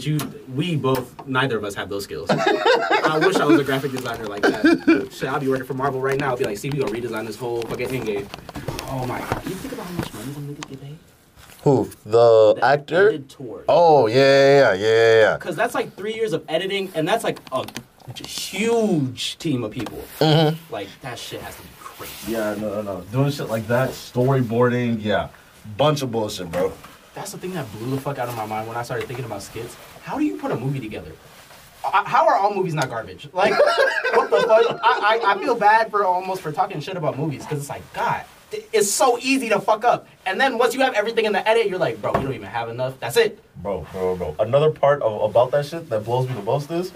You, we both, neither of us have those skills. I wish I was a graphic designer like that. Shit, I'll be working for Marvel right now. I'll be like, see, we gonna redesign this whole fucking end game. Oh my god, you think about how much money them niggas get paid? Who? The, The actor? editor. Oh yeah, yeah, yeah, yeah, yeah. Because that's like three years of editing, and that's like a huge team of people. Mm-hmm. Like that shit has to be crazy. Yeah, no, no, no. Doing shit like that, storyboarding, yeah. Bunch of bullshit, bro. That's the thing that blew the fuck out of my mind when I started thinking about skits. How do you put a movie together? I- How are all movies not garbage? Like, what the fuck? I, I, I feel bad for almost for talking shit about movies because it's like, God, it's so easy to fuck up. And then once you have everything in the edit, you're like, bro, you don't even have enough. That's it. Bro, bro, bro. Another part of, about that shit that blows me the most is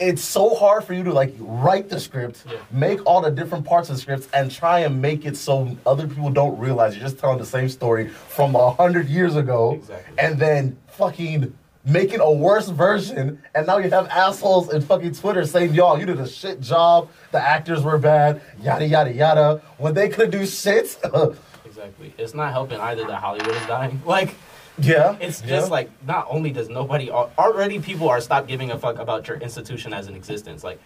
it's so hard for you to like write the script, Yeah. make all the different parts of the scripts, and try and make it so other people don't realize you're just telling the same story from a hundred years ago, Exactly. and then fucking making a worse version, and now you have assholes in fucking Twitter saying, "Y'all, you did a shit job. The actors were bad. Yada yada yada." When they could do shit. Exactly. It's not helping either that Hollywood is dying. Like, yeah, It's yeah. just like not only does nobody already people are stop giving a fuck about your institution as an existence. Like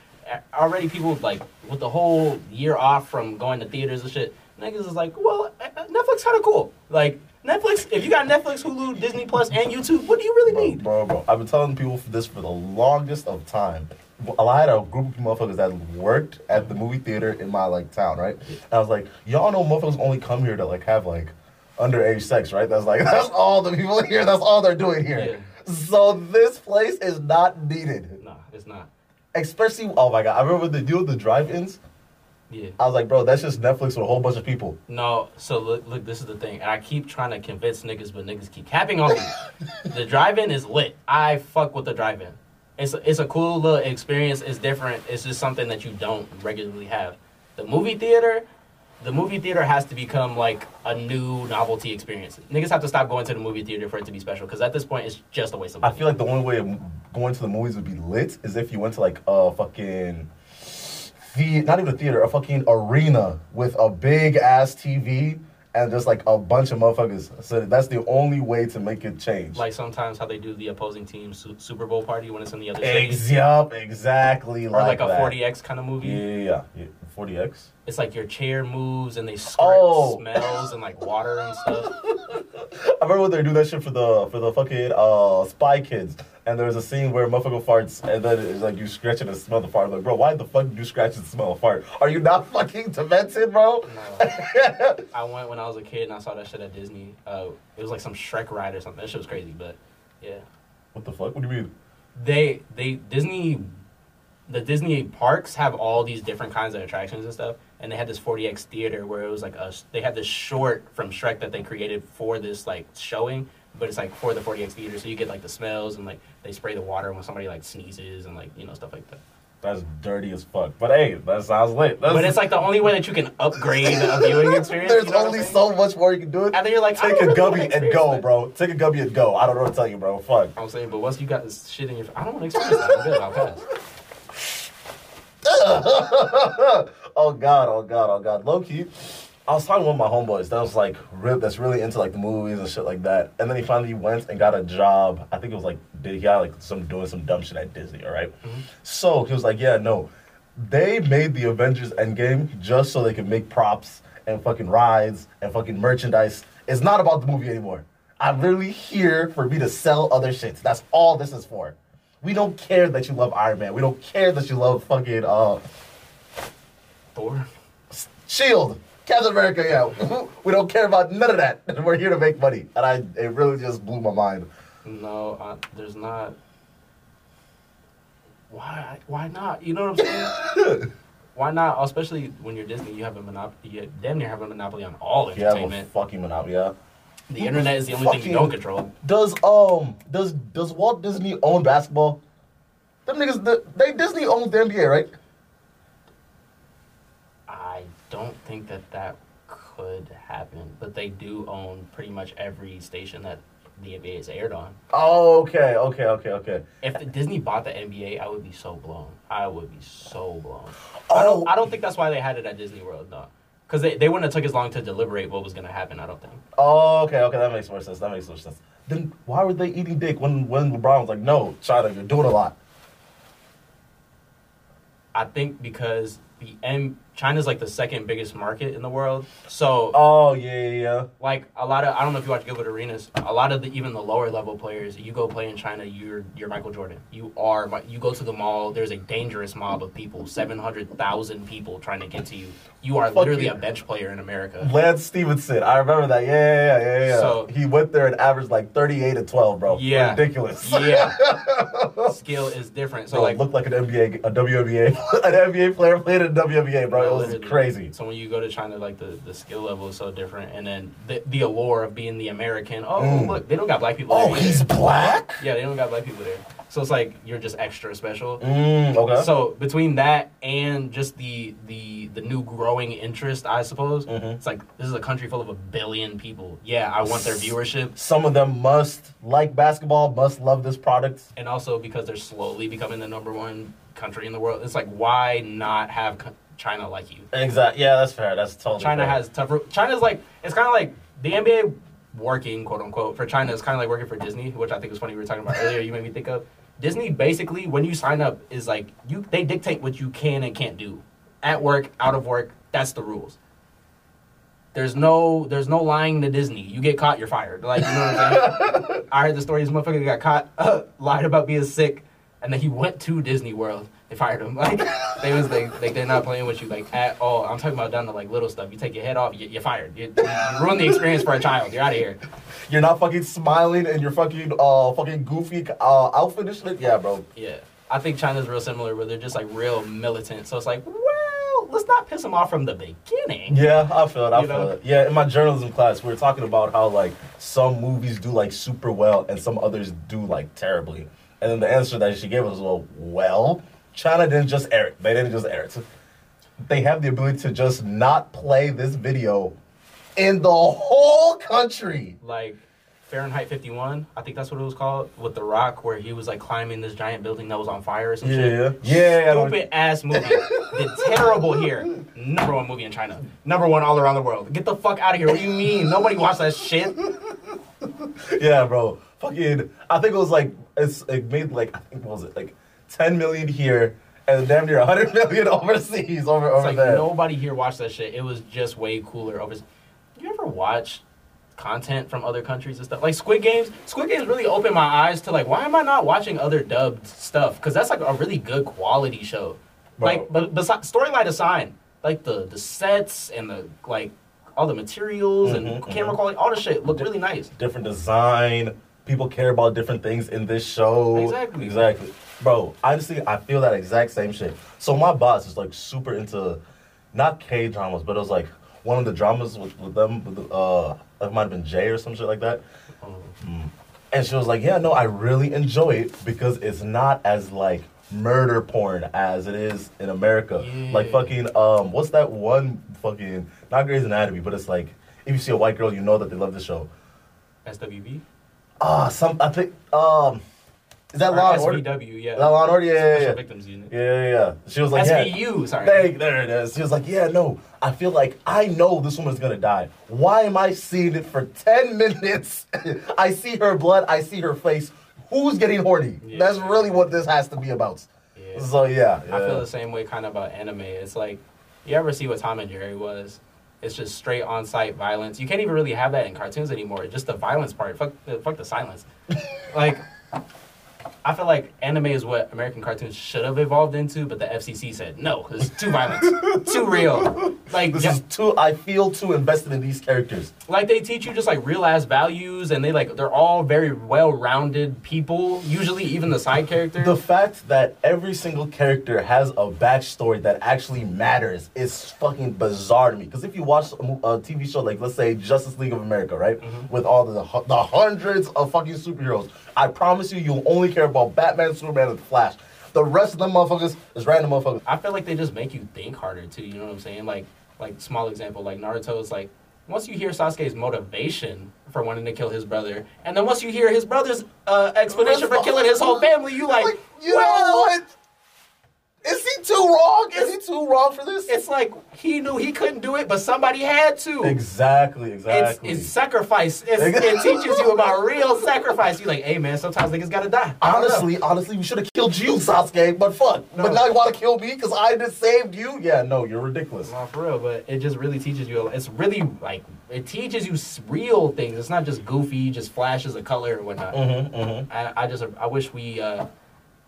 already people like with the whole year off from going to theaters and shit. Niggas is like, well, uh, uh, Netflix kind of cool. Like Netflix, if you got Netflix, Hulu, Disney Plus, and YouTube, what do you really Bro, need? bro, bro. I've been telling people this for the longest of time. I had a group of motherfuckers that worked at the movie theater in my like town, right? And I was like, y'all know motherfuckers only come here to like have like underage sex, right? That's like that's all the people here. That's all they're doing here. Yeah. So this place is not needed, Nah, it's not. especially. Oh my god! I remember the deal with the drive-ins. Yeah. I was like, bro, that's just Netflix with a whole bunch of people. No, so look, look, this is the thing. And I keep trying to convince niggas, but niggas keep capping on me. the drive-in is lit. I fuck with the drive-in. It's a, it's a cool little experience. It's different. It's just something that you don't regularly have. The movie theater, the movie theater has to become like a new novelty experience. Niggas have to stop going to the movie theater for it to be special because at this point it's just a waste of time. I feel like the only way of going to the movies would be lit is if you went to like a fucking the not even a theater, a fucking arena with a big ass TV and just like a bunch of motherfuckers. So that's the only way to make it change. like sometimes how they do the opposing team su- Super Bowl party when it's in the other city, Ex- yup, exactly or like, a that. 4DX kind of movie. Yeah, yeah, yeah. Yeah. 4DX. It's like your chair moves and they squirt Oh. smells and like water and stuff. I remember when they do that shit for the for the fucking uh Spy Kids, and there's a scene where motherfucker farts, and then it's like you scratch it and smell the fart. I'm like, bro, why the fuck do you scratch and smell a fart? Are you not fucking demented, bro? No. I went when I was a kid and I saw that shit at Disney. Uh, it was like some Shrek ride or something. That shit was crazy, but yeah, What the fuck? What do you mean? they they Disney, the Disney parks have all these different kinds of attractions and stuff. And they had this 4DX theater where it was like a they had this short from Shrek that they created for this like showing, but it's like for the 4DX theater, so you get like the smells and like they spray the water when somebody like sneezes and like you know stuff like that. That's dirty as fuck. But hey, that sounds lit. That's, But it's like the only way that you can upgrade a viewing experience. there's you know only so much more you can do it. And then you're like, take a really gubby and go, that. bro. Take a gubby and go. I don't know what to tell you, bro. Fuck. I'm saying, but once you got this shit in your, I don't want to experience that. I'm good. I'll pass. oh god, oh god, oh god. Low key, I was talking with my homeboys that was like real, that's really into like the movies and shit like that. And then he finally went and got a job. I think it was like did he got like some doing some dumb shit at Disney, all right? Mm-hmm. So he was like, yeah, no. They made the Avengers Endgame just so they could make props and fucking rides and fucking merchandise. It's not about the movie anymore. I'm literally here for me to sell other shit. That's all this is for. We don't care that you love Iron Man. We don't care that you love fucking uh Thor. Shield, Captain America, yeah. we don't care about none of that. We're here to make money. And I it really just blew my mind. No, uh, there's not. Why? Why not? You know what I'm saying? why not? Especially when you're Disney, you have a monopoly. You damn near have a monopoly on all You have a entertainment. fucking monopoly, yeah. The internet is the only thing you don't control. Does um does does Walt Disney own basketball? Them niggas the, they Disney owns the NBA, right? I don't think that that could happen, but they do own pretty much every station that the NBA is aired on. Oh, okay, okay, okay, okay. If the Disney bought the NBA, I would be so blown. I would be so blown. I Oh, don't. I don't think that's why they had it at Disney World. No, because they, they wouldn't have took as long to deliberate what was gonna happen. I don't think. Oh, okay, okay, that makes more sense. That makes more sense. Then why were they eating dick when when LeBron was like, "No, China, you're doing a lot." I think because the M China's like the second biggest market in the world, so Oh yeah, yeah, yeah. like a lot of I don't know if you watch Gilbert Arenas. A lot of the even the lower level players, you go play in China, you're you're Michael Jordan. You are Mi- you go to the mall. There's a dangerous mob of people, seven hundred thousand people trying to get to you. You are Fuck literally you. a bench player in America. Lance Stephenson, I remember that. Yeah, yeah, yeah, yeah. yeah. So- he went there and averaged like 38 and 12, bro. Yeah. ridiculous. Yeah, skill is different. So like looked like an NBA, a WNBA, an NBA player played in WNBA, bro. Was Literally. crazy. So when you go to China, like the, the skill level is so different, and then the, the allure of being the American. Oh, Mm. look, they don't got black people. Oh, there he's black. yeah, they don't got black people there. So it's like you're just extra special. Mm, okay. So between that and just the the the new growing interest, I suppose Mhm. it's like this is a country full of a billion people. Yeah, I want their viewership, Some of them must like basketball, must love this product. and also because they're slowly becoming the number one country in the world. It's like why not have China like you? Exactly. Yeah, that's fair. That's totally. China fair. has tough. China's like it's kind of like the NBA working quote unquote for China is kind of like working for Disney, which I think was funny. We were talking about earlier. You made me think of Disney. Basically, when you sign up, is like you they dictate what you can and can't do at work, out of work. That's the rules. There's no there's no lying to Disney. You get caught, you're fired. Like you know what I'm saying? I heard the story. This motherfucker got caught, uh, lied about being sick, and then he went to Disney World. They fired him. Like they was like, like they're not playing with you like at all. I'm talking about down to like little stuff. You take your head off, you, you're fired. You, you ruin the experience for a child. You're out of here. You're not fucking smiling and you're fucking uh fucking goofy uh outfit and shit. Yeah, bro. Yeah, I think China's real similar, where they're just like real militant. So it's like, well, let's not piss them off from the beginning. Yeah, I feel it. I You feel know? it. Yeah, in my journalism class, we were talking about how like some movies do like super well and some others do like terribly. And then the answer that she gave us was, well, well, China didn't just air it. They didn't just air it. They have the ability to just not play this video in the whole country. Like Fahrenheit 51, I think that's what it was called, with The Rock, where he was like climbing this giant building that was on fire or some shit. Yeah, yeah, yeah. Stupid ass movie. the terrible here. Number one movie in China. Number one all around the world. Get the fuck out of here. What do you mean? Nobody watched that shit. Yeah, bro. Fucking, I think it was like it's it made like I think what was it like ten million here and damn near hundred million overseas over It's over like there. nobody here watched that shit. It was just way cooler over. You ever watch content from other countries and stuff like Squid Games? Squid Games really opened my eyes to like why am I not watching other dubbed stuff? Because that's like a really good quality show. Bro. Like, but besides storyline aside, like the the sets and the like all the materials Mhm, and camera quality, all the shit looked really nice. different design. People care about different things in this show. Exactly. Exactly. Bro, honestly, I feel that exact same shit. So my boss is like super into not K dramas, but it was like one of the dramas with, with them, with the, uh, it might have been Jay or some shit like that. And she was like, "Yeah, no, I really enjoy it because it's not as like murder porn as it is in America. Yeah. Like fucking um, what's that one fucking not Grey's Anatomy, but it's like if you see a white girl, you know that they love the show. SWV. Ah, some I think um, is that Law and Order? SVW, yeah. That Law and Order, yeah, yeah, Special yeah. Victims Unit. Yeah, yeah, yeah. She was like, yeah. Sorry. There, there it is. She was like, yeah, no, I feel like I know this woman's gonna die. Why am I seeing it for 10 minutes? I see her blood, I see her face. Who's getting horny? Yeah. That's really what this has to be about. Yeah. So, yeah. I feel the same way kind of about anime. It's like, you ever see what Tom and Jerry was? It's just straight on site violence. You can't even really have that in cartoons anymore. It's Just the violence part. Fuck, the- fuck the silence. like, I feel like anime is what American cartoons should have evolved into, but the FCC said no. It's too violent, too real. Like, This ja- is too, I feel too invested in these characters. like they teach you just like real ass values, and they like they're all very well rounded people. Usually, even the side characters. The fact that every single character has a backstory that actually matters is fucking bizarre to me. Because if you watch a, a TV show like, let's say, Justice League of America, right, mm-hmm. with all the the hundreds of fucking superheroes, I promise you, you'll only care about Batman, Superman, and the Flash. The rest of them motherfuckers is random motherfuckers. I feel like they just make you think harder too. You know what I'm saying? Like, like small example, like Naruto is like, once you hear Sasuke's motivation for wanting to kill his brother, and then once you hear his brother's uh, explanation for killing his whole family, you like, Like, you well, know what? Is he too wrong? Is he too wrong for this? It's like he knew he couldn't do it, but somebody had to. exactly, exactly. it's sacrifice. It's, it teaches you about real sacrifice. You like, hey man, sometimes niggas gotta die. I don't know. Honestly, honestly, we should have killed you, Sasuke. But fuck. No. But now you want to kill me because I just saved you? Yeah, no, you're ridiculous. Not for real, but it just really teaches you. It's really like it teaches you real things. It's not just goofy, just flashes of color and whatnot. Mm-hmm, mm-hmm. I, I just I wish we. Uh,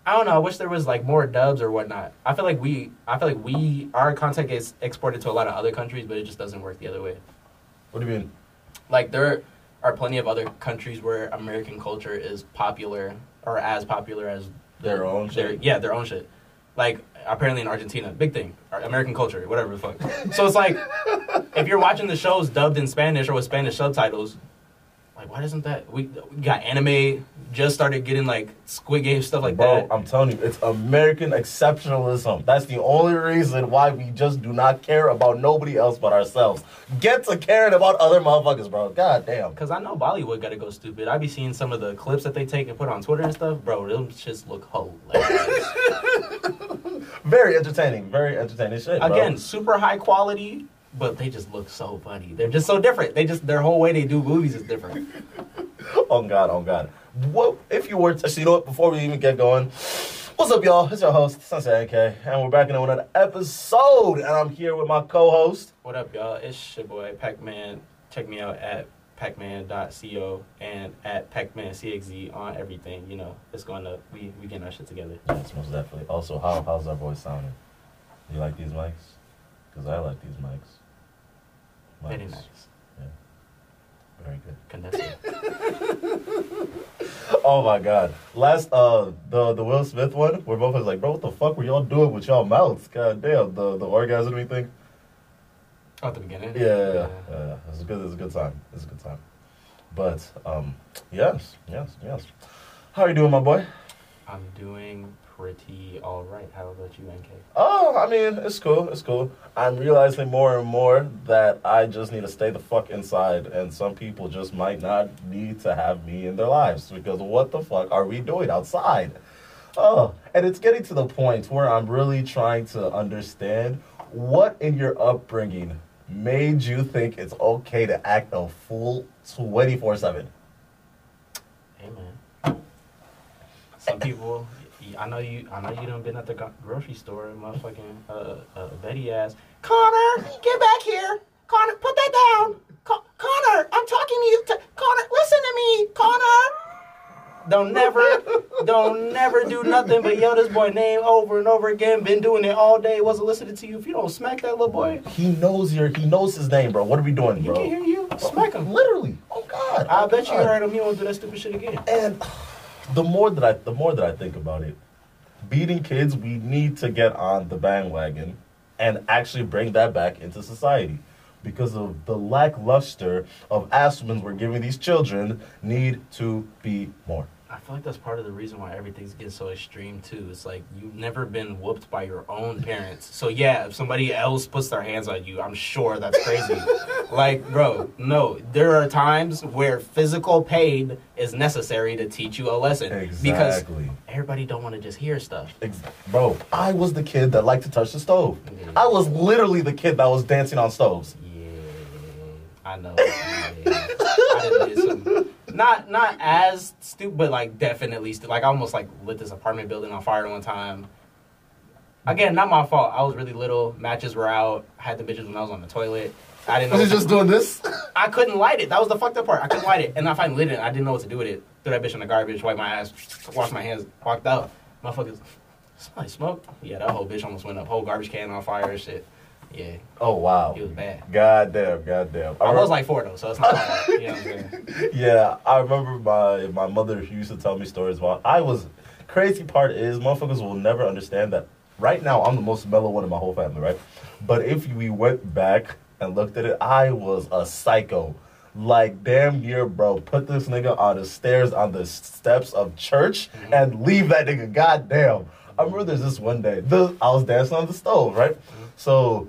I don't know. I wish there was like more dubs or whatnot. I feel like we. I feel like we. Our content gets exported to a lot of other countries, but it just doesn't work the other way. What do you mean? Like there are plenty of other countries where American culture is popular or as popular as Their own their shit? yeah their own shit. Like apparently in Argentina, big thing, American culture, whatever the fuck. so it's like if you're watching the shows dubbed in Spanish or with Spanish subtitles, like why doesn't that we, we got anime just started getting like Squid Game stuff like Bro, that. I'm telling you, it's American exceptionalism. That's the only reason why we just do not care about nobody else but ourselves. Get to caring about other motherfuckers, bro. God damn. Cause I know Bollywood gotta go stupid. I be seeing some of the clips that they take and put on Twitter and stuff, bro. Them shits look hilarious. Very entertaining. Very entertaining shit. bro. Again, super high quality, but they just look so funny. They're just so different. They just their whole way they do movies is different. Oh God, oh God. What if you were to, so you know what, before we even get going, what's up, y'all? It's your host, Sunset NK, and we're back in another episode, and I'm here with my co-host. What up, y'all? It's your boy Pac-Man. Check me out at pacman.co and at pacmancxz on everything. You know, it's going to we we getting our shit together. Yes, most definitely. Also, how, how's our voice sounding? You like these mics? Because I like these mics. Very nice. Very good. Condenser. Oh my God! Last uh the the Will Smith one, where both was like, bro, what the fuck were y'all doing with y'all mouths? God damn, the the orgasm thing. Oh, at the beginning. Yeah, yeah, yeah. yeah. It's a good, it's a good time. It's a good time. But um, yes, yes, yes. How are you doing, my boy? I'm doing pretty all right. How about you, NK? Oh, I mean, it's cool. It's cool. I'm realizing more and more that I just need to stay the fuck inside, and some people just might not need to have me in their lives because what the fuck are we doing outside? Oh, and it's getting to the point where I'm really trying to understand what in your upbringing made you think it's okay to act a fool 24 7. Hey man. Some people, I know you. I know you done been at the grocery store and motherfucking uh, uh, Betty ass. Connor, get back here. Connor, put that down. Con- Connor, I'm talking to you. T- Connor, listen to me. Connor. Don't never, don't never do nothing but yell this boy name over and over again. Been doing it all day. Wasn't listening to you. If you don't smack that little boy, He knows your, he knows his name, bro. What are we doing, bro? he can hear you. Smack him. Literally. Oh God. I Oh, bet you God. heard him. He won't do that stupid shit again. And the more that I the more that I think about it, beating kids, we need to get on the bandwagon and actually bring that back into society. Because of the lackluster of aspirins we're giving these children need to be more. I feel like that's part of the reason why everything's getting so extreme too. It's like you've never been whooped by your own parents. So yeah, if somebody else puts their hands on you, I'm sure that's crazy. like, bro, no. There are times where physical pain is necessary to teach you a lesson. Because Exactly. everybody don't want to just hear stuff. Ex- Bro, I was the kid that liked to touch the stove. Yeah. I was literally the kid that was dancing on stoves. Yeah, I know. Yeah. I not not as stupid, but like definitely stu- like I almost like lit this apartment building on fire one time. Again, not my fault. I was really little. Matches were out. I Had the bitches when I was on the toilet. I didn't know. Was he just doing this? I couldn't light it. That was the fucked up part. I couldn't light it, and I finally lit it. I didn't know what to do with it. Threw that bitch in the garbage. Wiped my ass. Washed my hands. Walked out. Motherfuckers. Somebody smoke. Yeah, that whole bitch almost went up. Whole garbage can on fire and shit. Yeah, Oh wow. He was bad. God damn, god damn. I was like four though, so it's not. bad. You know what I'm saying? Yeah, I remember my my mother used to tell me stories about I was. Crazy part is, motherfuckers will never understand that. Right now, I'm the most mellow one in my whole family, right? But if we went back and looked at it, I was a psycho. Like damn near, bro. Put this nigga on the stairs on the steps of church mm-hmm. and leave that nigga. God damn. I remember there's this one day. The, I was dancing on the stove, right? So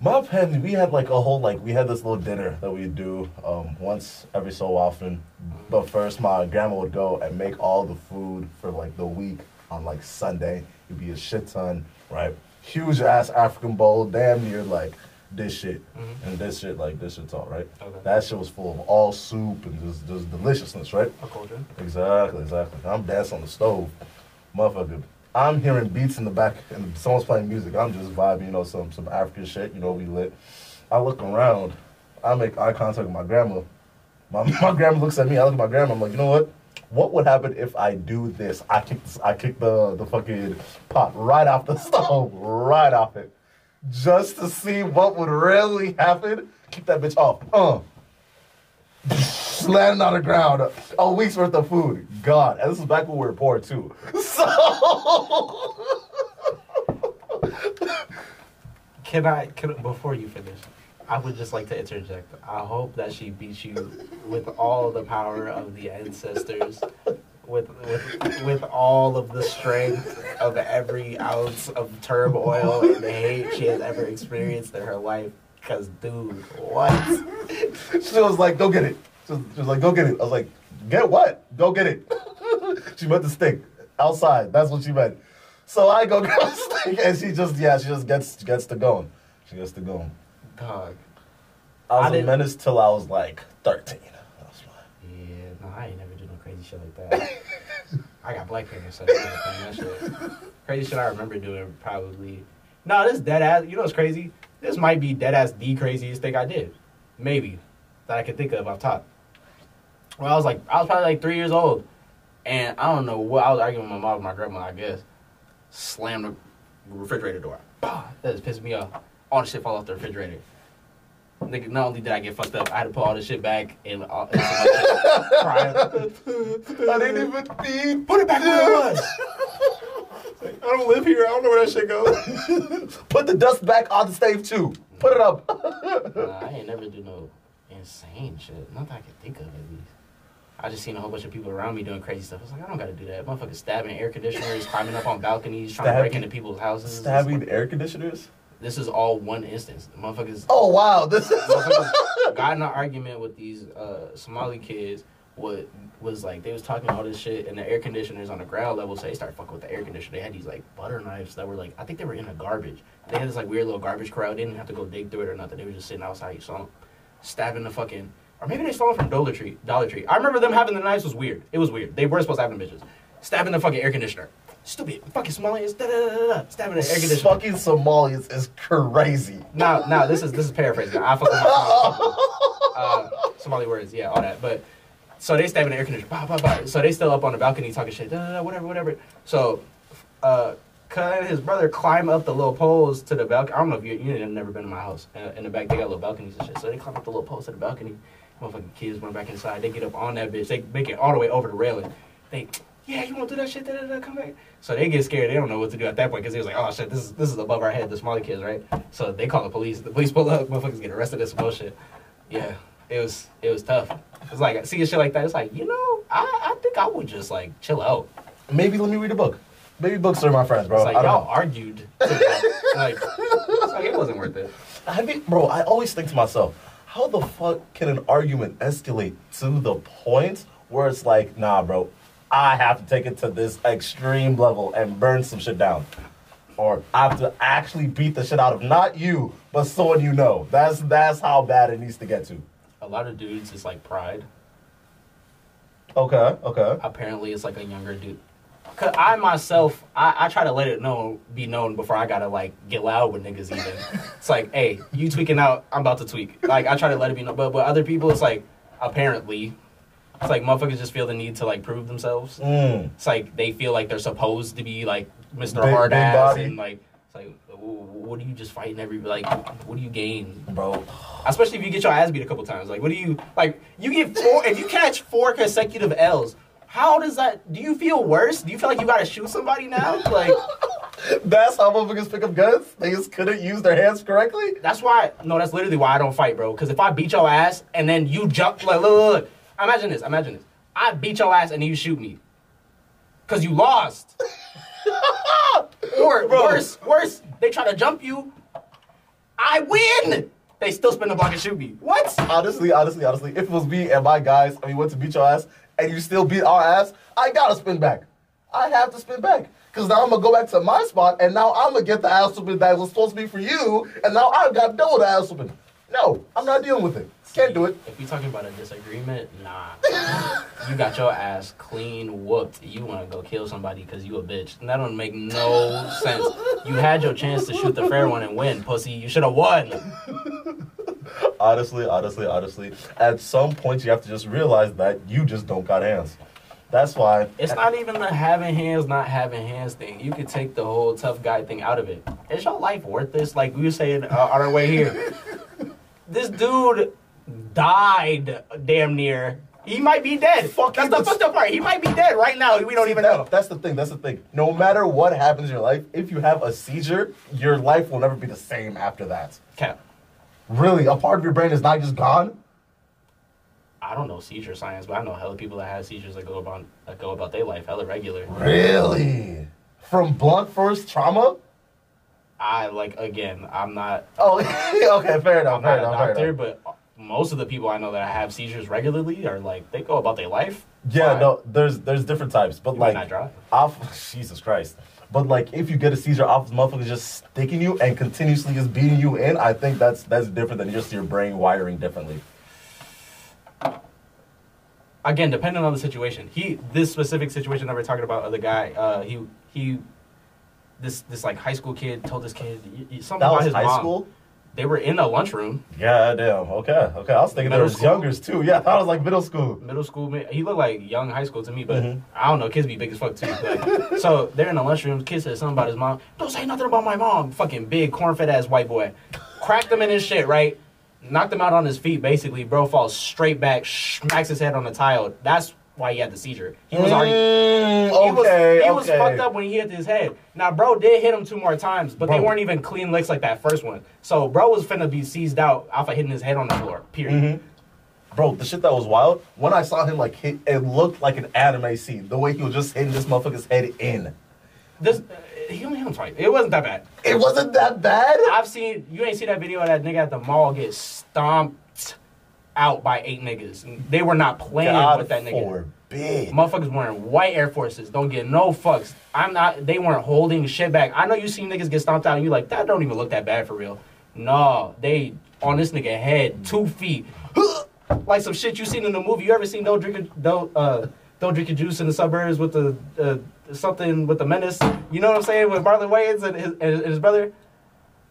my family, we had like a whole like we had this little dinner that we do um, once every so often. But first, my grandma would go and make all the food for like the week on like Sunday. It'd be a shit ton, right? Huge ass African bowl, damn near like this shit. And this shit, like this shit's all right. Okay. That shit was full of all soup and just, just deliciousness, right? Exactly, exactly. I'm dancing on the stove. Motherfucker. I'm hearing beats in the back and someone's playing music. I'm just vibing, you know, some some African shit, you know, we lit. I look around, I make eye contact with my grandma. My, my grandma looks at me, I look at my grandma, I'm like, you know what? What would happen if I do this? I kick this, I kick the the fucking pot right off the stove, right off it. Just to see what would really happen. Keep that bitch off. Uh landing on the ground. A week's worth of food. God. And this is back when we were poor too. So Can I, can, before you finish, I would just like to interject. I hope that she beats you with all the power of the ancestors, with, with, with all of the strength of every ounce of turmoil and hate she has ever experienced in her life. Because, dude, what? she was like, go get it. She was, she was like, go get it. I was like, get what? Go get it. she meant the stick outside. That's what she meant. So I go grab the stick and she just, yeah, she just gets gets to going. She gets to going. Dog. I I was a didn't- menace till I was like 13. That was fine. Yeah, no, I ain't never do no crazy shit like that. I got black so I can't that shit. Crazy shit I remember doing probably. No, this dead ass. You know what's crazy? This might be dead ass the craziest thing I did, maybe that I can think of off top. Well, I was like, I was probably like three years old, and I don't know what I was arguing with my mom, and my grandma, I guess. Slammed the refrigerator door. Bah, that just pissed me off. All the shit fall off the refrigerator. Nigga, not only did I get fucked up, I had to put all the shit back and, all, and some other shit. Crying. I didn't even be. Put it back where it was. I don't live here. I don't know where that shit goes. Put the dust back on the stave too. Put it up. nah, I ain't never do no insane shit. Not that I can think of at least. I just seen a whole bunch of people around me doing crazy stuff. I was like, I don't gotta do that. Motherfuckers stabbing air conditioners, climbing up on balconies, trying to break into people's houses. Stabbing air conditioners. This is all one instance. The motherfuckers Oh wow, this is. got in an argument with these uh, Somali kids. What was like they was talking all this shit, and the air conditioners on the ground level. So they started fucking with the air conditioner. They had these like butter knives that were like I think they were in a garbage. They had this like weird little garbage crowd. They didn't have to go dig through it or nothing. They were just sitting outside. You saw them stabbing the fucking. Or maybe they stole them from Dollar Tree. Dollar Tree. I remember them having the knives was weird. It was weird. They weren't supposed to have them bitches. Stabbing the fucking air conditioner. Stupid fucking Somalians. Da, da, da, da. Stabbing the air conditioner. Fucking Somalis is crazy. Now, now this is this is paraphrasing. I fuck with my uh, Somali words, yeah, all that. But so they stabbing the air conditioner, bah, bah, bah. so they still up on the balcony talking shit, da, da, da, whatever, whatever. So, uh, Cut and his brother climb up the little poles to the balcony. I don't know if you you have never been to my house. Uh, in the back, they got little balconies and shit. So they climb up the little poles to the balcony. Motherfucking kids run back inside. They get up on that bitch. They make it all the way over the railing. They, yeah, you want to do that shit? Da, da, da, come back. So they get scared. They don't know what to do at that point because they was like, oh shit, this is this is above our head. The Somali kids, right? So they call the police. The police pull up. Motherfuckers get arrested. This bullshit. Yeah, it was it was tough. It's like seeing shit like that. It's like you know, I I think I would just like chill out. Maybe let me read a book. Maybe books are my friends, bro. It's like I don't y'all know. argued. like, like it wasn't worth it. Have you, bro? I always think to myself, how the fuck can an argument escalate to the point where it's like, nah, bro, I have to take it to this extreme level and burn some shit down, or I have to actually beat the shit out of not you, but someone you know. That's that's how bad it needs to get to. A lot of dudes is like pride. Okay, okay. Apparently, it's like a younger dude. Cause I myself, I, I try to let it know, be known before I gotta like get loud with niggas. Even it's like, hey, you tweaking out, I'm about to tweak. Like I try to let it be known, but but other people, it's like apparently, it's like motherfuckers just feel the need to like prove themselves. Mm. It's like they feel like they're supposed to be like Mr. Big- Hard big Ass body. and like it's like what are you just fighting every like what do you gain? Bro, Especially if you get your ass beat a couple times. Like what do you like you get four if you catch four consecutive L's, how does that do you feel worse? Do you feel like you gotta shoot somebody now? Like that's how motherfuckers pick up guns. They just couldn't use their hands correctly. that's why no, that's literally why I don't fight, bro. Cause if I beat your ass and then you jump like look, look, look. Imagine this, imagine this. I beat your ass and then you shoot me. Cause you lost. or Bro. worse, worse, they try to jump you. I win. They still spin the block and shoot me. What? Honestly, honestly, honestly, if it was me and my guys and we went to beat your ass and you still beat our ass, I gotta spin back. I have to spin back. Because now I'm going to go back to my spot, and now I'm going to get the ass whooping that was supposed to be for you, and now I've got double the ass whooping. No, I'm not dealing with it. Can't do it. If we talking about a disagreement, nah. you got your ass clean whooped. You want to go kill somebody because you a bitch. And that don't make no sense. You had your chance to shoot the fair one and win, pussy. You should have won. Honestly, honestly, honestly, at some point you have to just realize that you just don't got hands. That's why. It's not even the having hands, not having hands thing. You could take the whole tough guy thing out of it. Is your life worth this? Like we were saying uh, on our way here. this dude died damn near. He might be dead. Fuck, That's he the fucked up part. He might be dead right now. We don't even That- know. That's the thing. That's the thing. No matter what happens in your life, if you have a seizure, your life will never be the same after that. Cap. Really, a part of your brain is not just gone. I don't know seizure science, but I know hella people that have seizures that go about that go about their life hella regular. Really, from blunt force trauma. I like again. I'm not. Oh, okay, fair enough. I'm Fair not a enough. Fair doctor, but most of the people I know that have seizures regularly are like they go about their life. Yeah, fine. no, there's there's different types, but You like off Jesus Christ. But like if you get a seizure off this motherfucker just sticking you and continuously just beating you in, I think that's that's different than just your brain wiring differently. again, depending on the situation. He this specific situation that we're talking about, of the guy, uh, he he, this this like high school kid told this kid something That about was his high mom. school? They were in the lunchroom, Yeah, damn. Okay, okay. I was thinking there Middle was school? youngers too. Yeah, I thought it was like middle school. middle school. He looked like young high school to me, but Mhm. I don't know. Kids be big as fuck too. Like, so they're in the lunchroom. Kid said something about his mom. Don't say nothing about my mom. Fucking big corn-fed ass white boy. Cracked him in his shit. Right. Knocked him out on his feet. Basically, bro falls straight back, smacks his head on the tile. That's why he had the seizure. He was already. Mm, He was, okay, he was fucked up when he hit his head. Now, bro did hit him two more times, but they weren't even clean licks like that first one. So, bro was finna be seized out off of hitting his head on the floor. Period. Mhm. Bro, the shit that was wild, when I saw him like hit, it looked like an anime scene. The way he was just hitting this motherfucker's head in. This, he only hit him twice. It wasn't that bad. It wasn't that bad. I've seen. You ain't see that video of that nigga at the mall get stomped out by eight niggas. They were not playing God with that nigga. forbid. Motherfuckers wearing white Air Forces. Don't get no fucks. I'm not. They weren't holding shit back. I know you see niggas get stomped out, and you like that. Don't even look that bad for real. No, they on this nigga head two feet, like some shit you seen in the movie. You ever seen don't drink don't uh don't drink your juice in the suburbs with the uh, something with the menace? You know what I'm saying with Marlon Wayans and his, and his brother.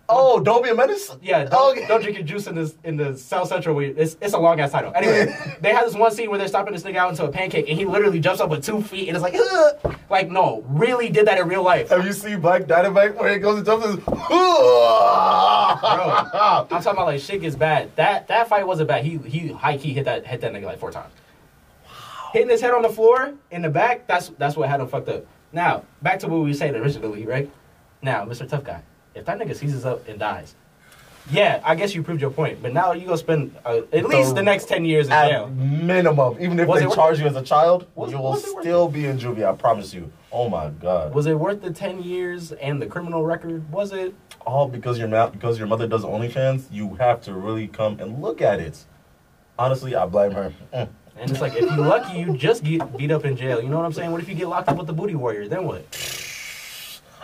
Oh, don't be a menace. Yeah, don't, oh, Okay. don't drink your juice in this in the South Central. Where it's it's a long ass title. Anyway, they had this one scene where they're stopping this nigga out into a pancake, and he literally jumps up with two feet, and it's like, "Ugh." like no, really did that in real life. Have you seen Black Dynamite where he goes and jumps and I'm talking about like shit gets bad. That that fight wasn't bad. He he high key hit that hit that nigga like four times. Hitting his head on the floor in the back. That's that's what had him fucked up. Now back to what we were saying originally, right? Now, Mr. Tough Guy, if that nigga seizes up and dies, yeah, I guess you proved your point. But now you gonna spend uh, at least the next ten years in At jail. minimum, even if Was they charge you as a child, Was- you will still be in juvie. I promise you. Oh my god! Was it worth the ten years and the criminal record? Was it? all because your mouth because your mother does OnlyFans, you have to really come and look at it. Honestly, I blame her. Mm. And it's like if you're lucky, you just get beat up in jail. You know what I'm saying? What if you get locked up with the booty warrior? Then what?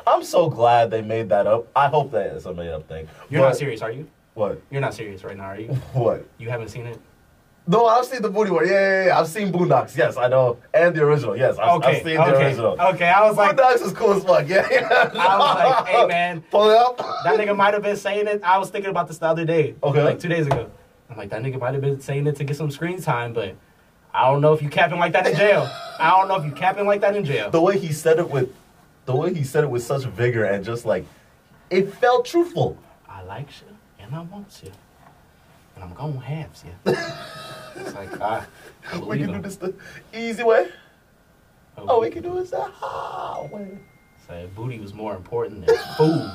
I'm so glad they made that up. I hope that is a made up thing. You're But- not serious, are you? What? You're not serious right now, are you? What? You haven't seen it? No, I've seen the booty one. Yeah, yeah, yeah. I've seen Boondocks. Yes, I know. And the original. Yes, I've, Okay, I've seen the okay, original. okay. I was like, Boondocks is cool as fuck. Yeah, yeah. I was like, hey man, Pull it up. that nigga might have been saying it. I was thinking about this the other day, Okay. like two days ago. I'm like, that nigga might have been saying it to get some screen time, but I don't know if you capping like that in jail. I don't know if you capping like that in jail. The way he said it with, the way he said it with such vigor and just like, it felt truthful. I like you and I want you, and I'm gonna have you. it's like, ah, I We can do this the easy way. I Oh, we can do this the hard way. Say booty was more important than food.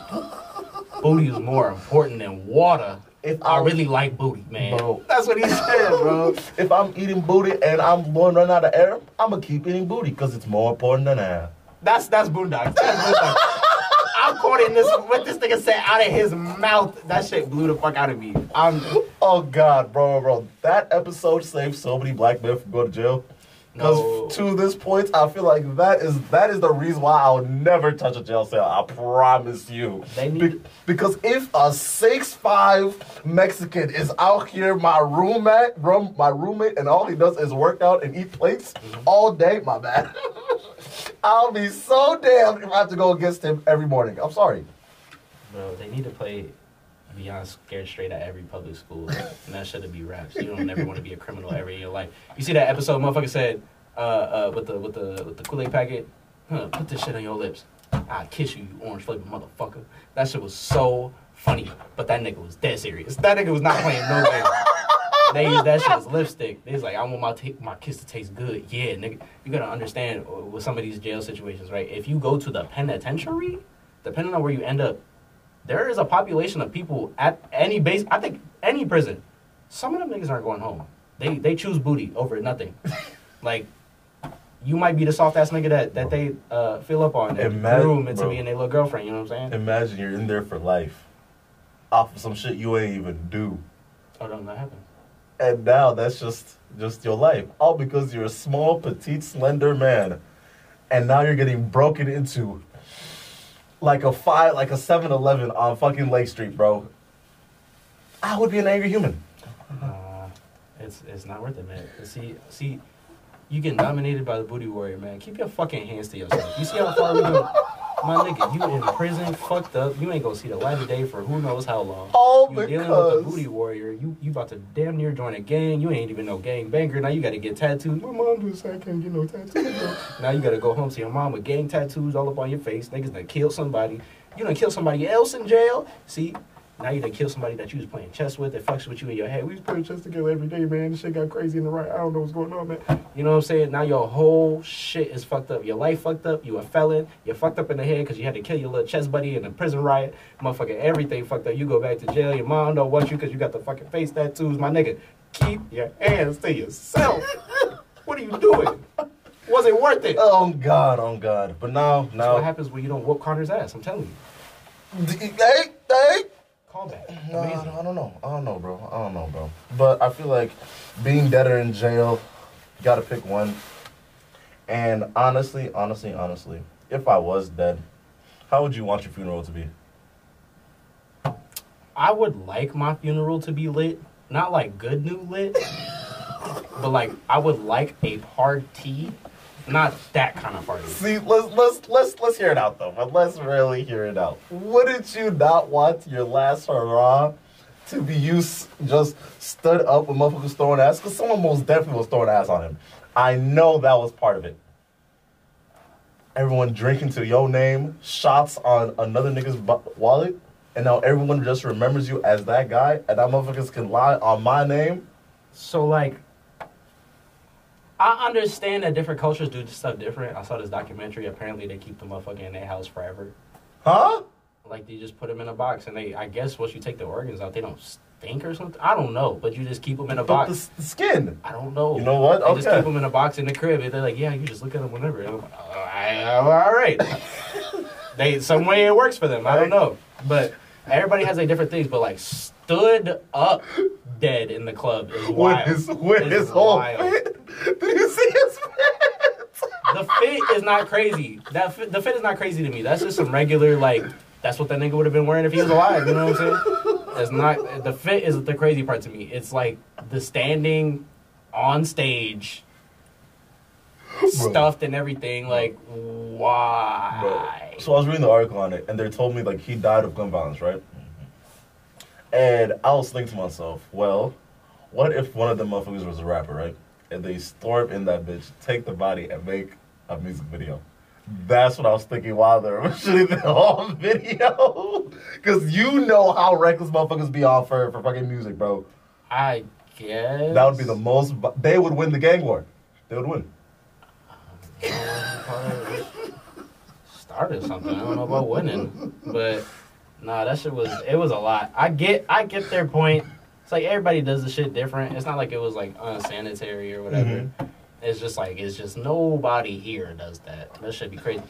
booty was more important than water. If I I- really like booty, man. Bro. That's what he said, bro. If I'm eating booty and I'm going to run out of air, I'm gonna keep eating booty because it's more important than air. That's that's Boondocks. That's Boondocks. I'm quoting this what this nigga said out of his mouth. That shit blew the fuck out of me. I'm Oh God, bro, bro, that episode saved so many black men from going to jail. Because No. to this point, I feel like that is that is the reason why I'll never touch a jail cell. I promise you. They need- Be- because if a six five Mexican is out here, my roommate, room, my roommate, and all he does is work out and eat plates Mm-hmm. all day, my bad. I'll be so damned if I have to go against him every morning. I'm sorry. Bro, they need to play Beyond Scared Straight at every public school. and that should be raps. You don't never want to be a criminal ever in your life. You see that episode, motherfucker said, uh, uh, with the with the with the Kool-Aid packet, huh, put this shit on your lips. I'll kiss you, you orange flavored motherfucker. That shit was so funny. But that nigga was dead serious. That nigga was not playing no game. They that shit as lipstick. They was like, I want my ta- my kiss to taste good. Yeah, nigga. You gotta understand uh, with some of these jail situations, right? If you go to the penitentiary, depending on where you end up, there is a population of people at any base. I think any prison. Some of them niggas aren't going home. They they choose booty over nothing. like you might be the soft ass nigga that that they uh, fill up on and Imagine- groom into bro. being their little girlfriend. You know what I'm saying? Imagine you're in there for life, off of some shit you ain't even do. Oh, don't that happen? and now that's just just your life all because you're a small petite slender man and now you're getting broken into like a five like a 7-eleven on fucking lake street bro i would be an angry human Uh, it's it's not worth it, man. See see, you get nominated by the booty warrior, man. Keep your fucking hands to yourself. You see how far we go, my nigga. You in prison, fucked up. You ain't gonna see the light of day for who knows how long. all You dealing with the because booty warrior. You you about to damn near join a gang. You ain't even no gang banger. Now you got to get tattooed. My mom just said I can't get no tattoos. now you got to go home to your mom with gang tattoos all up on your face. Niggas done killed somebody. You done kill somebody else in jail. See. Now you done kill somebody that you was playing chess with that fucks with you in your head. We was playing chess together every day, man. This shit got crazy in the right. I don't know what's going on, man. You know what I'm saying? Now your whole shit is fucked up. Your life fucked up. You a felon. You're fucked up in the head because you had to kill your little chess buddy in a prison riot. Motherfucking everything fucked up. You go back to jail. Your mom don't want you because you got the fucking face tattoos. My nigga, keep your hands to yourself. what are you doing? Was it worth it? Oh god oh god but now what happens when you don't whoop Connor's ass. I'm telling you. hey hey Call. No, I Amazing. don't, I don't know. I don't know, bro. I don't know, bro. But I feel like being dead or in jail, you gotta pick one. And honestly, honestly, honestly, if I was dead, how would you want your funeral to be? I would like my funeral to be lit. Not like good new lit, but like I would like a party. Not that kind of party. See, let's let's let's let's hear it out though. But let's really hear it out. Wouldn't you not want your last hurrah to be you just stood up with motherfuckers throwing ass? Because someone most definitely was throwing ass on him. I know that was part of it. Everyone drinking to your name, shots on another nigga's wallet, and now everyone just remembers you as that guy, and that motherfuckers can lie on my name. So like, I understand that different cultures do stuff different. I saw this documentary. Apparently, they keep the motherfucker in their house forever. Huh? Like they just put them in a box, and they. I guess once you take the organs out, they don't stink or something. I don't know, but you just keep them in a But box. the, the skin. I don't know. You know what? They just keep them in a box in the crib, and they're like, "Yeah, you just look at them whenever." And I'm like, oh, "All right, all right." they some way it works for them. I don't know, but everybody has like different things. But like stood up dead in the club is With wild. his, with Is his whole fit. Did you see his fit? The fit is not crazy. That fit, the fit is not crazy to me. That's just some regular like. That's what that nigga would have been wearing if he was alive. You know what I'm saying? It's not the fit is the crazy part to me. It's like the standing on stage, stuffed and everything. Like why? So I was reading the article on it, and they told me like he died of gun violence, right? Mm-hmm. And I was thinking to myself, well, what if one of the motherfuckers was a rapper, right? And they storm in that bitch, take the body, and make a music video. That's what I was thinking while they were shooting the whole video. Cause you know how reckless motherfuckers be on for, for fucking music, bro. I guess That would be the most. They would win the gang war. They would win. started something. I don't know about winning, but nah, that shit was it was a lot. I get I get their point. It's like everybody does the shit different. It's not like it was like unsanitary or whatever. Mm-hmm. It's just like it's just nobody here does that. That should be crazy.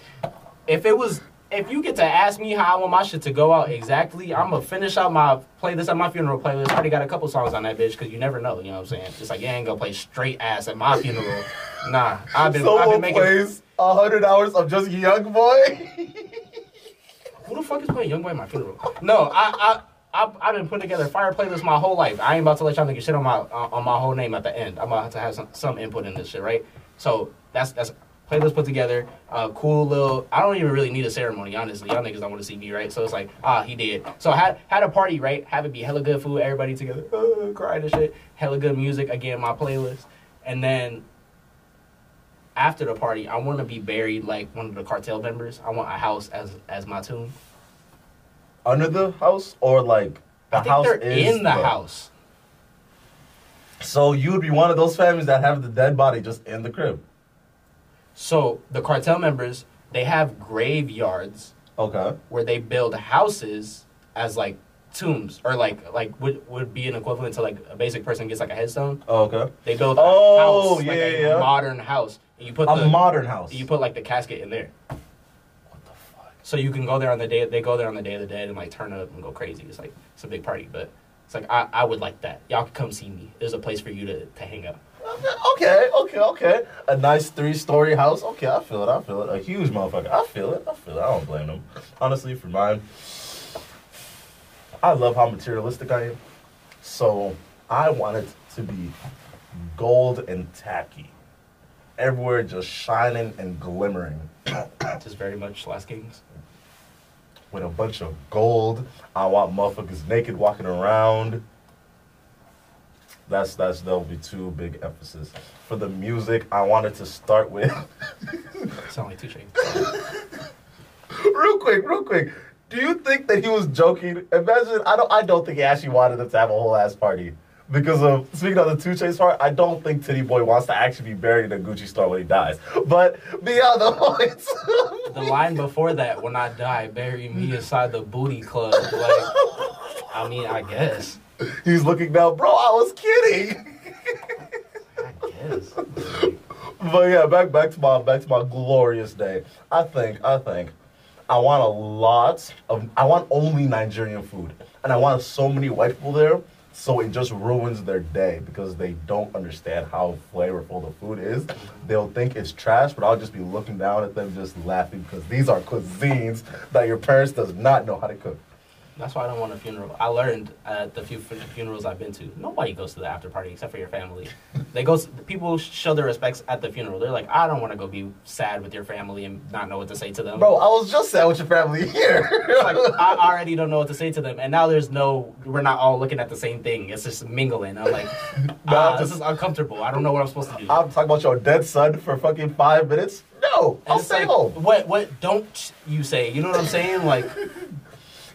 If it was if you get to ask me how I want my shit to go out exactly, I'm gonna finish out my playlist at my funeral playlist. I already got a couple songs on that bitch because you never know. You know what I'm saying? It's like you ain't gonna play straight ass at my funeral. Nah, I've been I've been making. plays hundred hours of just Young Boy. Who the fuck is playing Young Boy at my funeral? No, I I. I've, I've been putting together fire playlists my whole life. I ain't about to let y'all niggas shit on my uh, on my whole name at the end. I'm about to have some, some input in this shit, right? So that's that's playlist put together. Uh, cool little. I don't even really need a ceremony, honestly. Y'all niggas don't want to see me, right? So it's like, ah, he did. So had had a party, right? Have it be hella good food, everybody together, uh, crying and shit. Hella good music. Again, my playlist, and then after the party, I want to be buried like one of the cartel members. I want a house as as my tomb. Under the house or like the I think house they're is in the house. So you would be one of those families that have the dead body just in the crib. So the cartel members, they have graveyards Okay. where they build houses as like tombs or like like would would be an equivalent to like a basic person gets like a headstone. Oh, okay. They build a Oh, house, like a yeah. modern house. And you put A the modern house. you put like the casket in there. what the fuck? So you can go there on the day they go there on the day of the dead and like turn up and go crazy. It's like it's a big party, but it's like I, I would like that. Y'all can come see me. There's a place for you to, to hang out. Okay, okay, okay. A nice three-story house. Okay, I feel it. I feel it. A huge motherfucker. I feel it. I feel it. I don't blame them. Honestly, for mine, I love how materialistic I am. So I want it to be gold and tacky, everywhere just shining and glimmering. Just very much Last Kings. with a bunch of gold. I want motherfuckers naked walking around. That's that's that'll be two big emphasis. For the music, I wanted to start with Sound like two Chainz. real quick, real quick. Do you think that he was joking? Imagine I don't I don't think he actually wanted them to have a whole ass party. Because of speaking of the two Chainz part, I don't think Tity Boi wants to actually be buried in a Gucci store when he dies. But beyond the point, The line before that, when I die, bury me inside the booty club. Like, I mean, I guess. he's looking down, bro. I was kidding. I guess. But yeah, back back to my back to my glorious day. I think I think I want a lot of I want only Nigerian food, and I want so many white people there, so it just ruins their day because they don't understand how flavorful the food is. They'll think it's trash, but I'll just be looking down at them, just laughing because these are cuisines that your parents does not know how to cook. That's why I don't want a funeral. I learned at the few fu- funerals I've been to, nobody goes to the after party except for your family. They go. People show their respects at the funeral. They're like, I don't want to go be sad with your family and not know what to say to them. Bro, I was just sad with your family here. Like I already don't know what to say to them, and now there's no. We're not all looking at the same thing. It's just mingling. I'm like, ah, this is uncomfortable. I don't know what I'm supposed to do. I'm talking about your dead son for fucking five minutes. No, And I'll stay like, home. What? What? Don't you say? You know what I'm saying? Like,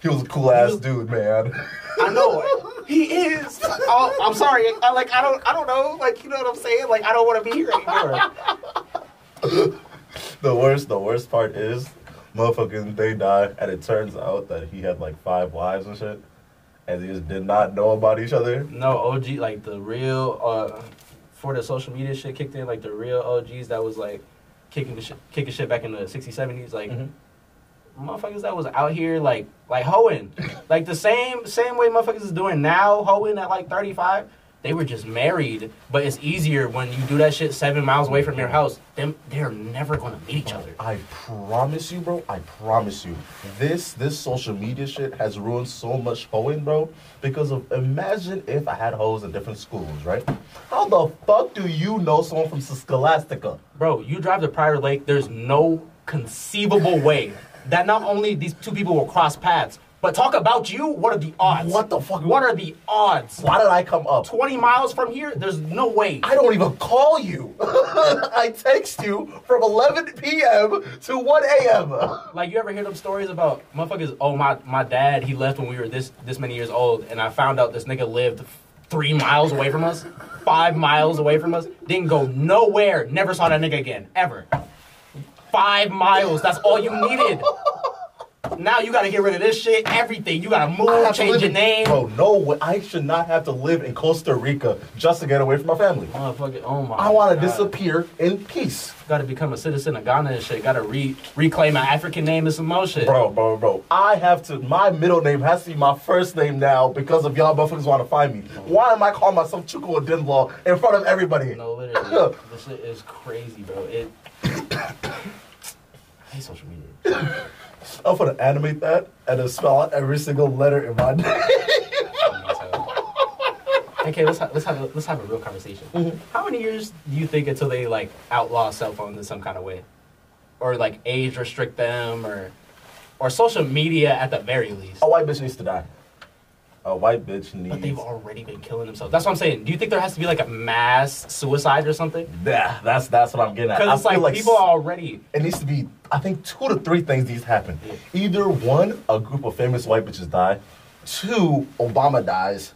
He was a cool ass dude, man. I know he is. Oh, I'm sorry. I like. I don't. I don't know. Like, you know what I'm saying? Like, I don't want to be here anymore. the worst, the worst part is, motherfucking they die, and it turns out that he had like five wives and shit, and they just did not know about each other. No, OG, like the real, uh, for the social media shit kicked in, like the real OGs that was like kicking the shit, kicking shit back in the 60s, 70s, like Mhm. Motherfuckers that was out here like like hoeing, like the same same way motherfuckers is doing now, hoeing at like 35. They were just married, but it's easier when you do that shit seven miles away from your house. Them, they're never gonna meet each other. I promise you, bro. I promise you. This this social media shit has ruined so much hoeing, bro. Because of imagine if I had hoes in different schools, right? How the fuck do you know someone from Scholastica? Bro, you drive to Prior Lake, there's no conceivable way that not only these two people will cross paths, but talk about you, what are the odds? What the fuck? What are the odds? Why did I come up? 20 miles from here? There's no way. I don't even call you. I text you from 11 p.m. to 1 a.m. Like you ever hear them stories about motherfuckers, oh my my dad, he left when we were this this many years old and I found out this nigga lived three miles away from us, five miles away from us, didn't go nowhere, never saw that nigga again, ever. Five miles, that's all you needed. now you gotta get rid of this shit, everything. You gotta move, change your name. Bro, no. I should not have to live in Costa Rica just to get away from my family. Motherfucker, oh my I want to God. disappear in peace. Gotta become a citizen of Ghana and shit. Gotta re- reclaim my African name and some more shit. Bro, bro, bro. I have to, my middle name has to be my first name now because of y'all motherfuckers want to find me. Why am I calling myself Chuko Dinlaw in front of everybody? No, literally. this shit is crazy, bro. It. I hate social media. I'm gonna animate that and then spell out every single letter in my name. Okay, let's ha- let's have a, let's have a real conversation. Mm-hmm. How many years do you think until they like outlaw cell phones in some kind of way, or like age restrict them, or or social media at the very least? A white bitch needs to die. A white bitch needs. But they've already been killing themselves. That's what I'm saying. Do you think there has to be like a mass suicide or something? Yeah, that's that's what I'm getting at. Because it's feel like, people are already. it needs to be i think two to three things needs to happen Yeah. either one a group of famous white bitches die two obama dies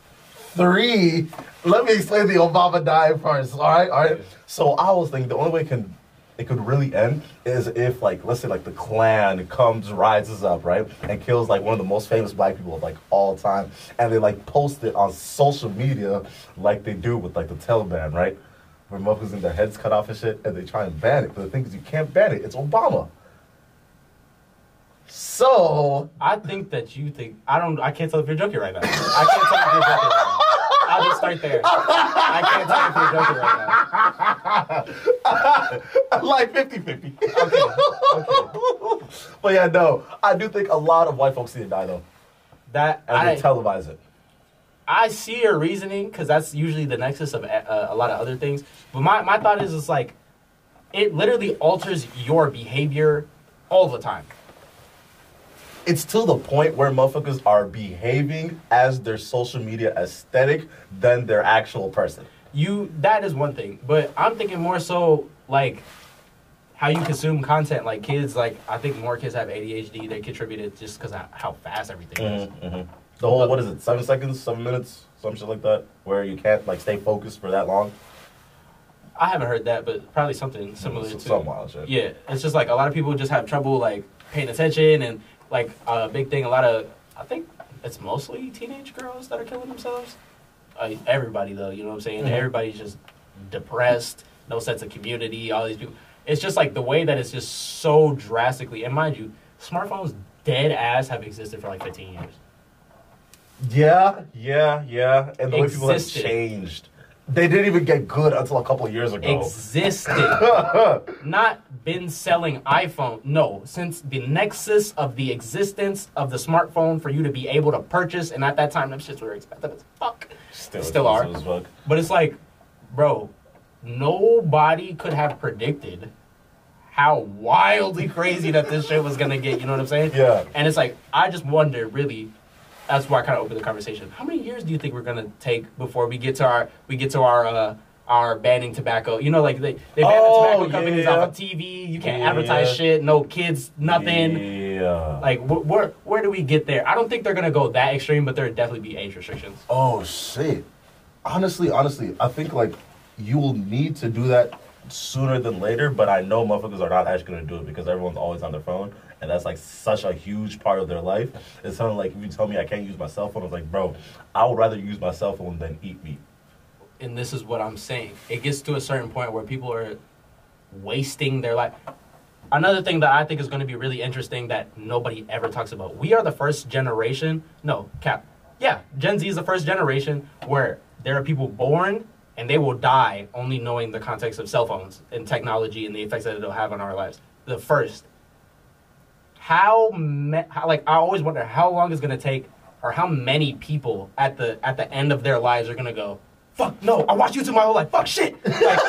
three let me explain the obama die first all right all right so i was thinking the only way can it could really end is if like let's say like the klan comes rises up right and kills like one of the most famous black people of like all time and they like post it on social media like they do with like the taliban right where motherfuckers in their heads cut off and shit, and they try and ban it. But the thing is, you can't ban it. It's Obama. So I think that you think I don't. I can't tell if you're joking right now. I can't tell if you're joking right now. I'll just start there. I can't tell if you're joking right now. like 50-50. Okay. Okay. But yeah, no, I do think a lot of white folks need to die though, That and I they televise it. I see your reasoning because that's usually the nexus of uh, a lot of other things. But my, my thought is, it's like it literally alters your behavior all the time. It's to the point where motherfuckers are behaving as their social media aesthetic than their actual person. You that is one thing, but I'm thinking more so like how you consume content. Like kids, like I think more kids have ADHD. They contribute it just because of how fast everything is. Mm-hmm, mm-hmm. The whole what is it? Seven seconds, seven minutes, some shit like that, where you can't like stay focused for that long. I haven't heard that, but probably something similar Some- to some wild shit. Yeah, it's just like a lot of people just have trouble like paying attention and like a big thing. A lot of I think it's mostly teenage girls that are killing themselves. Uh, everybody though, you know what I'm saying? Mhm. Everybody's just depressed, no sense of community. All these people. It's just like the way that it's just so drastically. And mind you, smartphones dead ass have existed for like 15 years. Yeah, yeah, yeah. And the way people have changed. They didn't even get good until a couple years ago. Existed. not been selling iPhone. No, since the nexus of the existence of the smartphone for you to be able to purchase, and at that time, them shits were expensive as fuck. Still, Still are. as fuck. But it's like, bro, nobody could have predicted how wildly crazy that this shit was gonna get. You know what I'm saying? Yeah. And it's like, I just wonder, really. That's why I kind of opened the conversation. How many years do you think we're gonna take before we get to our we get to our uh, our banning tobacco? You know, like they they ban Oh, the tobacco companies yeah. off of TV. You can't Yeah. advertise shit. No kids, nothing. Yeah. Like wh- where where do we get there? I don't think they're gonna go that extreme, but there would definitely be age restrictions. Oh shit. Honestly, honestly, I think like you will need to do that sooner than later, but I know motherfuckers are not actually gonna do it because everyone's always on their phone and that's like such a huge part of their life. It's something like if you tell me I can't use my cell phone, I was like, bro, I would rather use my cell phone than eat meat. and this is what I'm saying. It gets to a certain point where people are wasting their life. Another thing that I think is going to be really interesting that nobody ever talks about. We are the first generation. No, cap. Yeah, Gen Z is the first generation where there are people born and they will die only knowing the context of cell phones and technology and the effects that it'll have on our lives. The first. How, me- how like I always wonder how long it's to take or how many people at the at the end of their lives are to go fuck no i watched youtube my whole life fuck shit like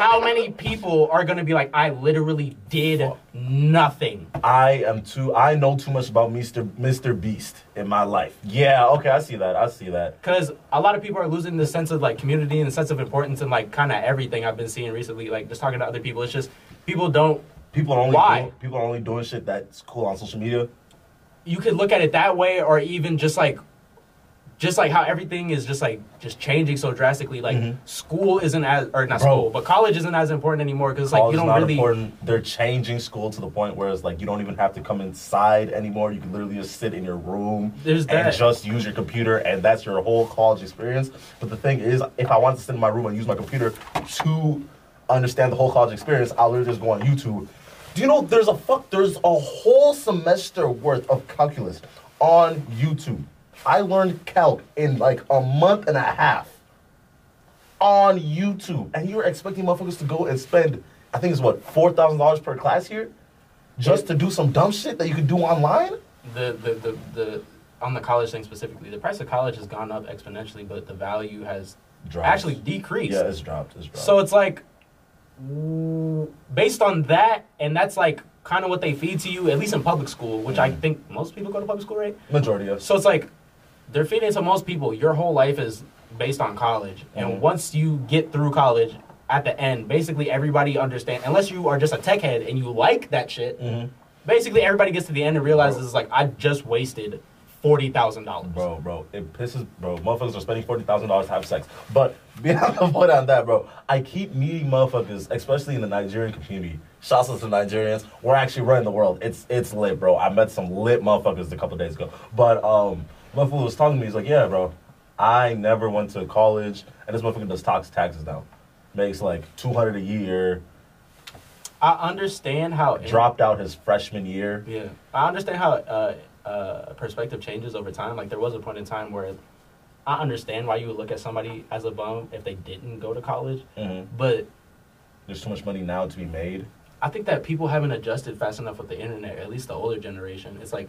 how many people are to be like i literally did nothing I am too I know too much about Mr. Mr. Beast in my life. Yeah, okay, I see that. I see that. because a lot of people are losing the sense of like community and the sense of importance and like kind of everything i've been seeing recently like just talking to other people it's just people don't People are only Why? doing, people are only doing shit that's cool on social media. you could look at it that way or even just like just like how everything is just like just changing so drastically. Like Mhm. school isn't as or not Bro. school, but college isn't as important anymore because it's like you don't not really. important. They're changing school to the point where it's like you don't even have to come inside anymore. You can literally just sit in your room There's and that. just use your computer, and that's your whole college experience. But the thing is, if I want to sit in my room and use my computer to understand the whole college experience, I'll literally just go on YouTube. Do you know there's a fuck? There's a whole semester worth of calculus on YouTube. I learned calc in like a month and a half on YouTube, and you're expecting motherfuckers to go and spend, I think it's what four thousand dollars per class here, just to do some dumb shit that you could do online. the, the, the, the on the college thing specifically, the price of college has gone up exponentially, but the value has Dropped. actually decreased. yeah, it's dropped. It's dropped. so it's like based on that, and that's like kind of what they feed to you, at least in public school, which I Mhm. think most people go to public school, right? majority of So it's like they're feeding to most people. Your whole life is based on college, and once you get through college, at the end, basically everybody understand. Unless you are just a tech head and you like that shit, Mhm. basically everybody gets to the end and realizes like I just wasted forty thousand dollars. Bro, bro, it pisses, bro. Motherfuckers are spending forty thousand dollars to have sex. But beyond the point on that, bro, I keep meeting motherfuckers, especially in the Nigerian community. Shouts out to Nigerians. We're actually running the world. It's it's lit, bro. I met some lit motherfuckers a couple days ago. But um, motherfucker was talking to me. He's like, yeah, bro, I never went to college, and this motherfucker does tax taxes now. Makes like two hundred a year. I understand how Dropped out his freshman year. Yeah, I understand how uh, uh, perspective changes over time. Like there was a point in time where I understand why you would look at somebody as a bum if they didn't go to college, hmm but There's too much money now to be made. I think that people haven't adjusted fast enough with the internet. At least the older generation. It's like,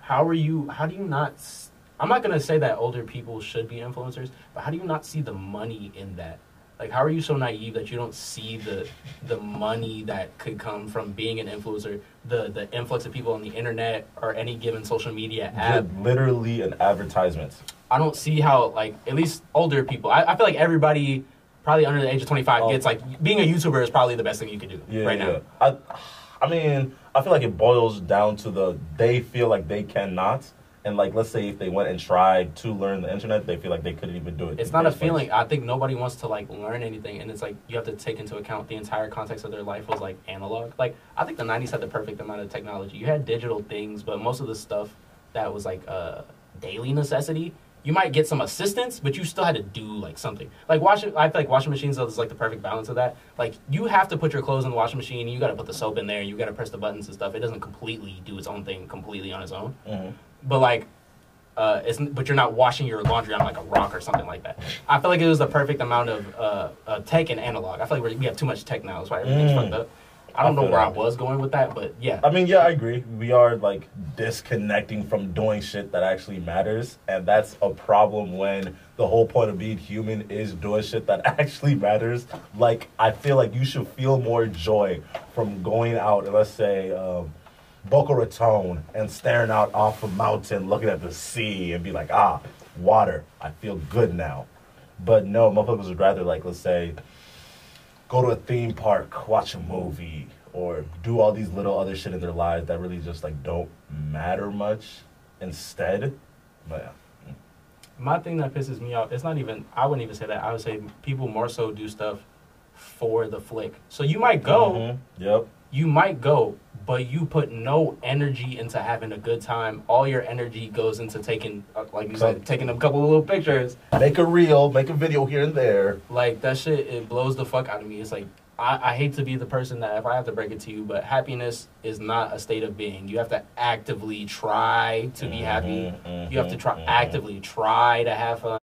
how are you? How do you not? s- I'm not gonna say that older people should be influencers, but how do you not see the money in that? Like, how are you so naive that you don't see the the money that could come from being an influencer, the the influx of people on the internet or any given social media app? Li- Literally an advertisement. I don't see how like at least older people. I, I feel like everybody probably under the age of 25 Oh. gets like being a YouTuber is probably the best thing you could do Yeah, right yeah. now. I, I mean, I feel like it boils down to the they feel like they cannot, and like let's say if they went and tried to learn the internet, they feel like they couldn't even do it. It's not a place. feeling. I think nobody wants to like learn anything, and it's like you have to take into account the entire context of their life was like analog. Like I think the '90s had the perfect amount of technology. You had digital things, but most of the stuff that was like a daily necessity, you might get some assistance, but you still had to do like something. Like washing, I feel like washing machines is like the perfect balance of that. Like you have to put your clothes in the washing machine, you got to put the soap in there, you got to press the buttons and stuff. It doesn't completely do its own thing completely on its own Mhm. But like uh it's but you're not washing your laundry on like a rock or something like that i feel like it was the perfect amount of uh, uh tech and analog i feel like we're, we have too much tech now that's why everything's Mm. fucked up i don't I know where i that. was going with that but yeah I mean, yeah, I agree. We are like disconnecting from doing shit that actually matters, and that's a problem when the whole point of being human is doing shit that actually matters. Like, I feel like you should feel more joy from going out and let's say um, Boca Raton and staring out off a mountain, looking at the sea, and be like, ah, water. I feel good now. But no, motherfuckers would rather like, let's say, go to a theme park, watch a movie, or do all these little other shit in their lives that really just like don't matter much instead. But yeah. my thing that pisses me off it's not even i wouldn't even say that i would say people more so do stuff for the flick so you might go Mhm. Yep. you might go but you put no energy into having a good time all your energy goes into taking uh, like you said taking a couple of little pictures Make a reel, make a video here and there. Like that shit, it blows the fuck out of me. It's like I, I hate to be the person that if I have to break it to you, but happiness is not a state of being. You have to actively try to be happy. Mhm, You have to try mhm, mhm. actively try to have fun.